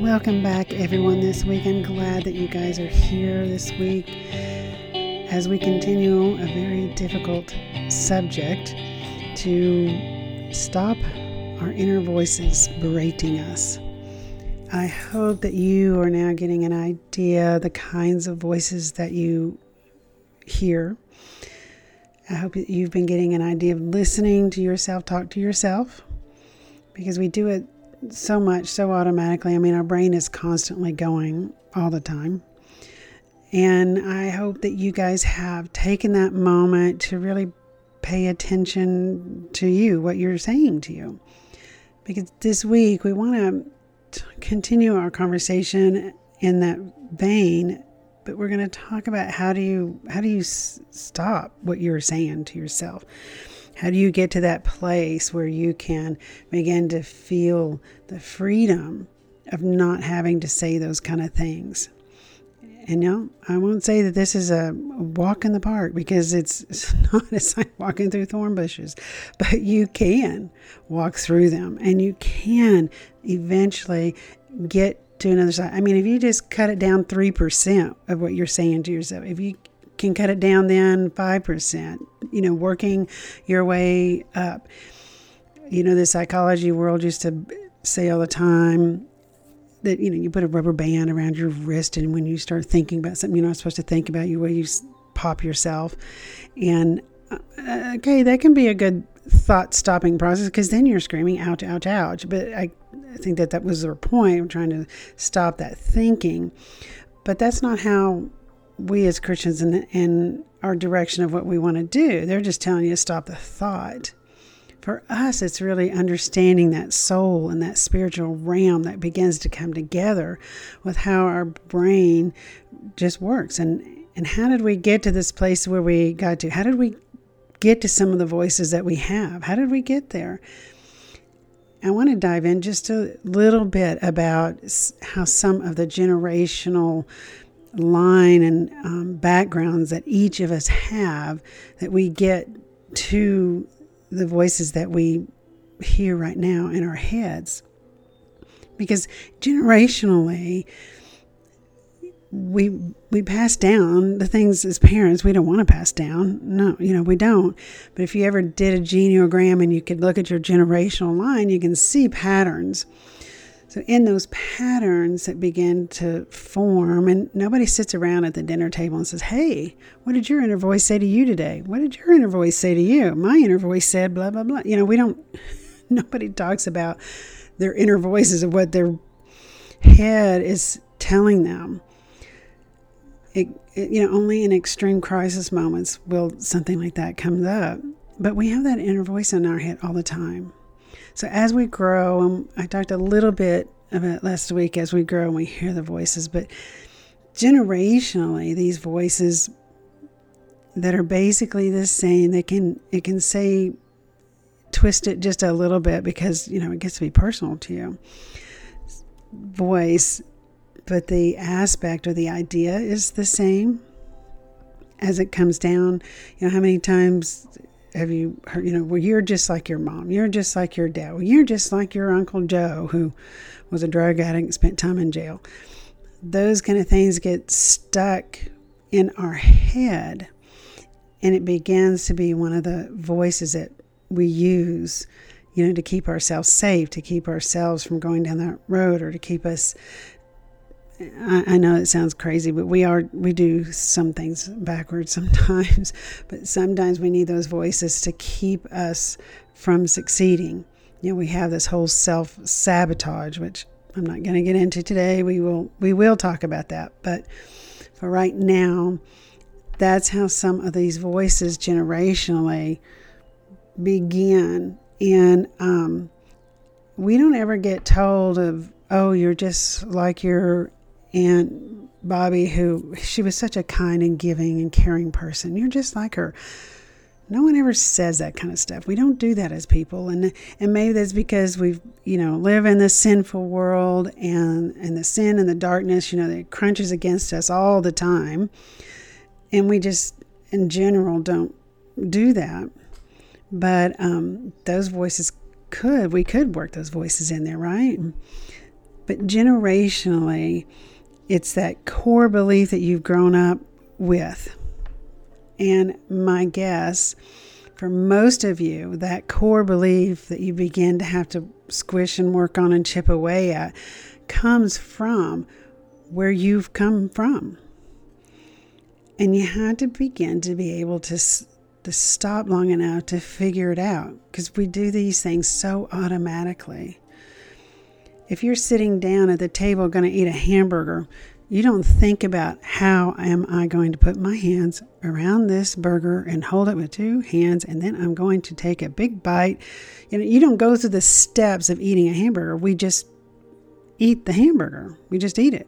Welcome back, everyone, this week. I'm glad that you guys are here this week as we continue a very difficult subject to stop our inner voices berating us. I hope that you are now getting an idea the kinds of voices that you hear. I hope that you've been getting an idea of listening to yourself talk to yourself because we do it so much, so automatically. I mean, our brain is constantly going all the time. And I hope that you guys have taken that moment to really pay attention to you, what you're saying to you. Because this week we want to continue our conversation in that vein, but we're going to talk about how do you how do you s- stop what you're saying to yourself? How do you get to that place where you can begin to feel the freedom of not having to say those kind of things? And you know, I won't say that this is a walk in the park because it's, it's not. It's like walking through thorn bushes, but you can walk through them and you can eventually get to another side. I mean, if you just cut it down 3% of what you're saying to yourself, if you can cut it down then 5%, you know, working your way up. You know, the psychology world used to say all the time that, you know, you put a rubber band around your wrist, and when you start thinking about something you're not supposed to think about, you, where you pop yourself. And uh, okay, that can be a good thought stopping process because then you're screaming, ouch, ouch, ouch. But I, I think that that was their point, of trying to stop that thinking. But that's not how we as Christians and, and our direction of what we want to do. They're just telling you to stop the thought. For us, it's really understanding that soul and that spiritual realm that begins to come together with how our brain just works. And, and how did we get to this place where we got to? How did we get to some of the voices that we have? How did we get there? I want to dive in just a little bit about how some of the generational line and um, backgrounds that each of us have that we get to the voices that we hear right now in our heads. Because generationally, we we pass down the things as parents we don't want to pass down. No, you know, we don't. But if you ever did a genogram and you could look at your generational line, you can see patterns so, in those patterns that begin to form, and nobody sits around at the dinner table and says, Hey, what did your inner voice say to you today? What did your inner voice say to you? My inner voice said, blah, blah, blah. You know, we don't, nobody talks about their inner voices of what their head is telling them. It, it, you know, only in extreme crisis moments will something like that come up. But we have that inner voice in our head all the time. So as we grow, and I talked a little bit about last week as we grow and we hear the voices, but generationally, these voices that are basically the same, they can it can say twist it just a little bit because you know it gets to be personal to you. Voice, but the aspect or the idea is the same as it comes down. You know how many times have you heard, you know, well, you're just like your mom. You're just like your dad. Well, you're just like your Uncle Joe, who was a drug addict and spent time in jail. Those kind of things get stuck in our head, and it begins to be one of the voices that we use, you know, to keep ourselves safe, to keep ourselves from going down that road, or to keep us I, I know it sounds crazy, but we are we do some things backwards sometimes. But sometimes we need those voices to keep us from succeeding. You know, we have this whole self sabotage, which I'm not going to get into today. We will we will talk about that, but for right now, that's how some of these voices generationally begin, and um, we don't ever get told of oh you're just like your Aunt Bobby, who she was such a kind and giving and caring person. You're just like her. No one ever says that kind of stuff. We don't do that as people, and and maybe that's because we've you know live in this sinful world and and the sin and the darkness, you know, that crunches against us all the time, and we just in general don't do that. But um, those voices could we could work those voices in there, right? But generationally, it's that core belief that you've grown up with and my guess for most of you, that core belief that you begin to have to squish and work on and chip away at comes from where you've come from. And you had to begin to be able to, to stop long enough to figure it out because we do these things so automatically. If you're sitting down at the table going to eat a hamburger, you don't think about how am I going to put my hands around this burger and hold it with two hands and then I'm going to take a big bite. You know, you don't go through the steps of eating a hamburger. We just eat the hamburger. We just eat it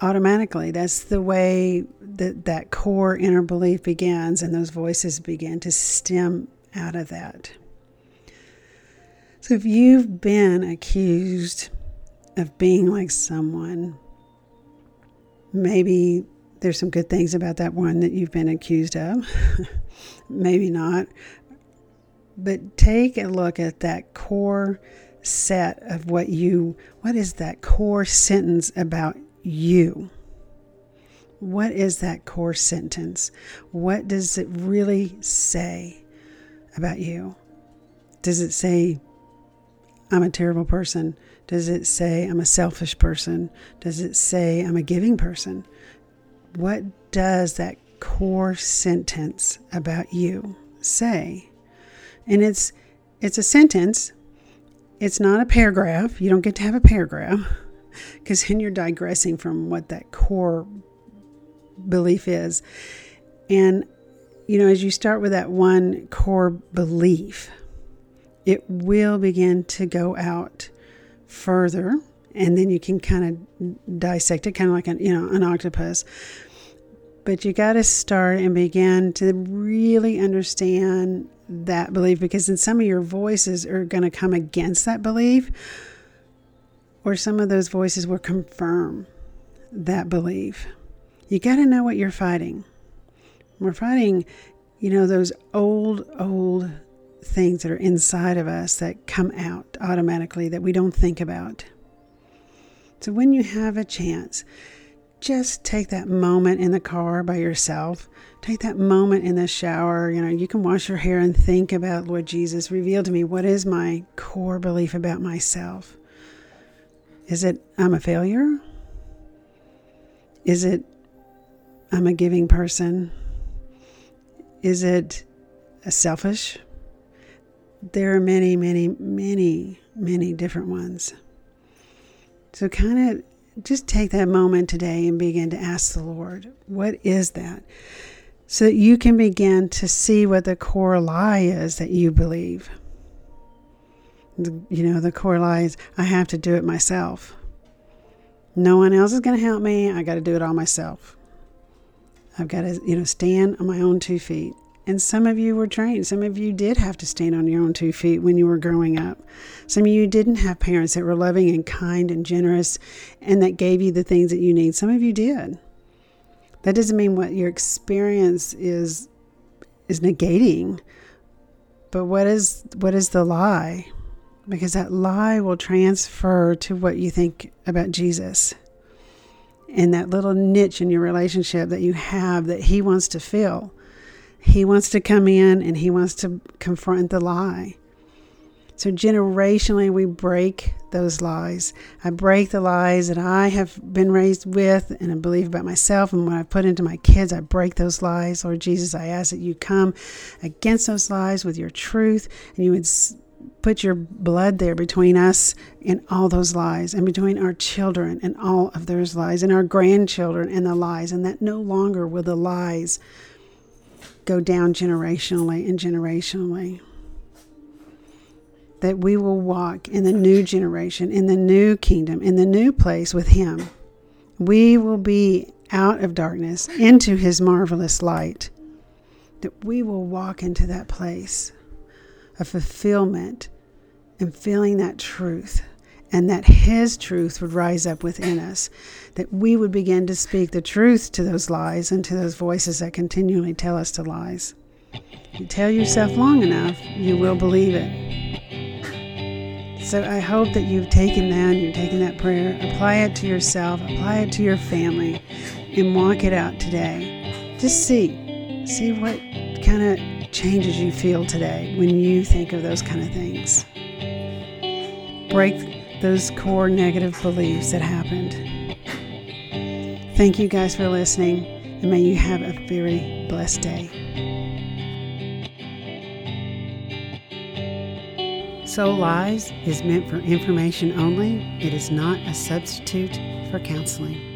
automatically. That's the way that that core inner belief begins and those voices begin to stem out of that. So if you've been accused of being like someone maybe there's some good things about that one that you've been accused of. maybe not. But take a look at that core set of what you, what is that core sentence about you? What is that core sentence? What does it really say about you? Does it say, I'm a terrible person? Does it say I'm a selfish person? Does it say I'm a giving person? What does that core sentence about you say? And it's it's a sentence. It's not a paragraph. You don't get to have a paragraph because then you're digressing from what that core belief is. And you know, as you start with that one core belief, it will begin to go out further and then you can kind of dissect it kind of like an you know an octopus. But you got to start and begin to really understand that belief because then some of your voices are going to come against that belief or some of those voices will confirm that belief. You got to know what you're fighting. We're fighting you know those old old things that are inside of us that come out automatically that we don't think about. So when you have a chance, just take that moment in the car by yourself. Take that moment in the shower. You know, you can wash your hair and think about Lord Jesus, reveal to me what is my core belief about myself. Is it I'm a failure? Is it I'm a giving person? Is it a selfish there are many, many, many, many different ones. So, kind of just take that moment today and begin to ask the Lord, what is that? So that you can begin to see what the core lie is that you believe. You know, the core lie is, I have to do it myself. No one else is going to help me. I got to do it all myself. I've got to, you know, stand on my own two feet. And some of you were trained. Some of you did have to stand on your own two feet when you were growing up. Some of you didn't have parents that were loving and kind and generous and that gave you the things that you need. Some of you did. That doesn't mean what your experience is is negating. But what is what is the lie? Because that lie will transfer to what you think about Jesus. And that little niche in your relationship that you have that he wants to fill he wants to come in and he wants to confront the lie. So, generationally, we break those lies. I break the lies that I have been raised with and I believe about myself and what I put into my kids. I break those lies. Lord Jesus, I ask that you come against those lies with your truth and you would put your blood there between us and all those lies, and between our children and all of those lies, and our grandchildren and the lies, and that no longer will the lies go down generationally and generationally. That we will walk in the new generation, in the new kingdom, in the new place with Him. we will be out of darkness into his marvelous light, that we will walk into that place of fulfillment and feeling that truth, and that his truth would rise up within us, that we would begin to speak the truth to those lies and to those voices that continually tell us to lies. You tell yourself long enough, you will believe it. So I hope that you've taken that, and you've taken that prayer, apply it to yourself, apply it to your family, and walk it out today. Just see, see what kind of changes you feel today when you think of those kind of things. Break those core negative beliefs that happened. Thank you guys for listening, and may you have a very blessed day. Soul Lies is meant for information only. It is not a substitute for counseling.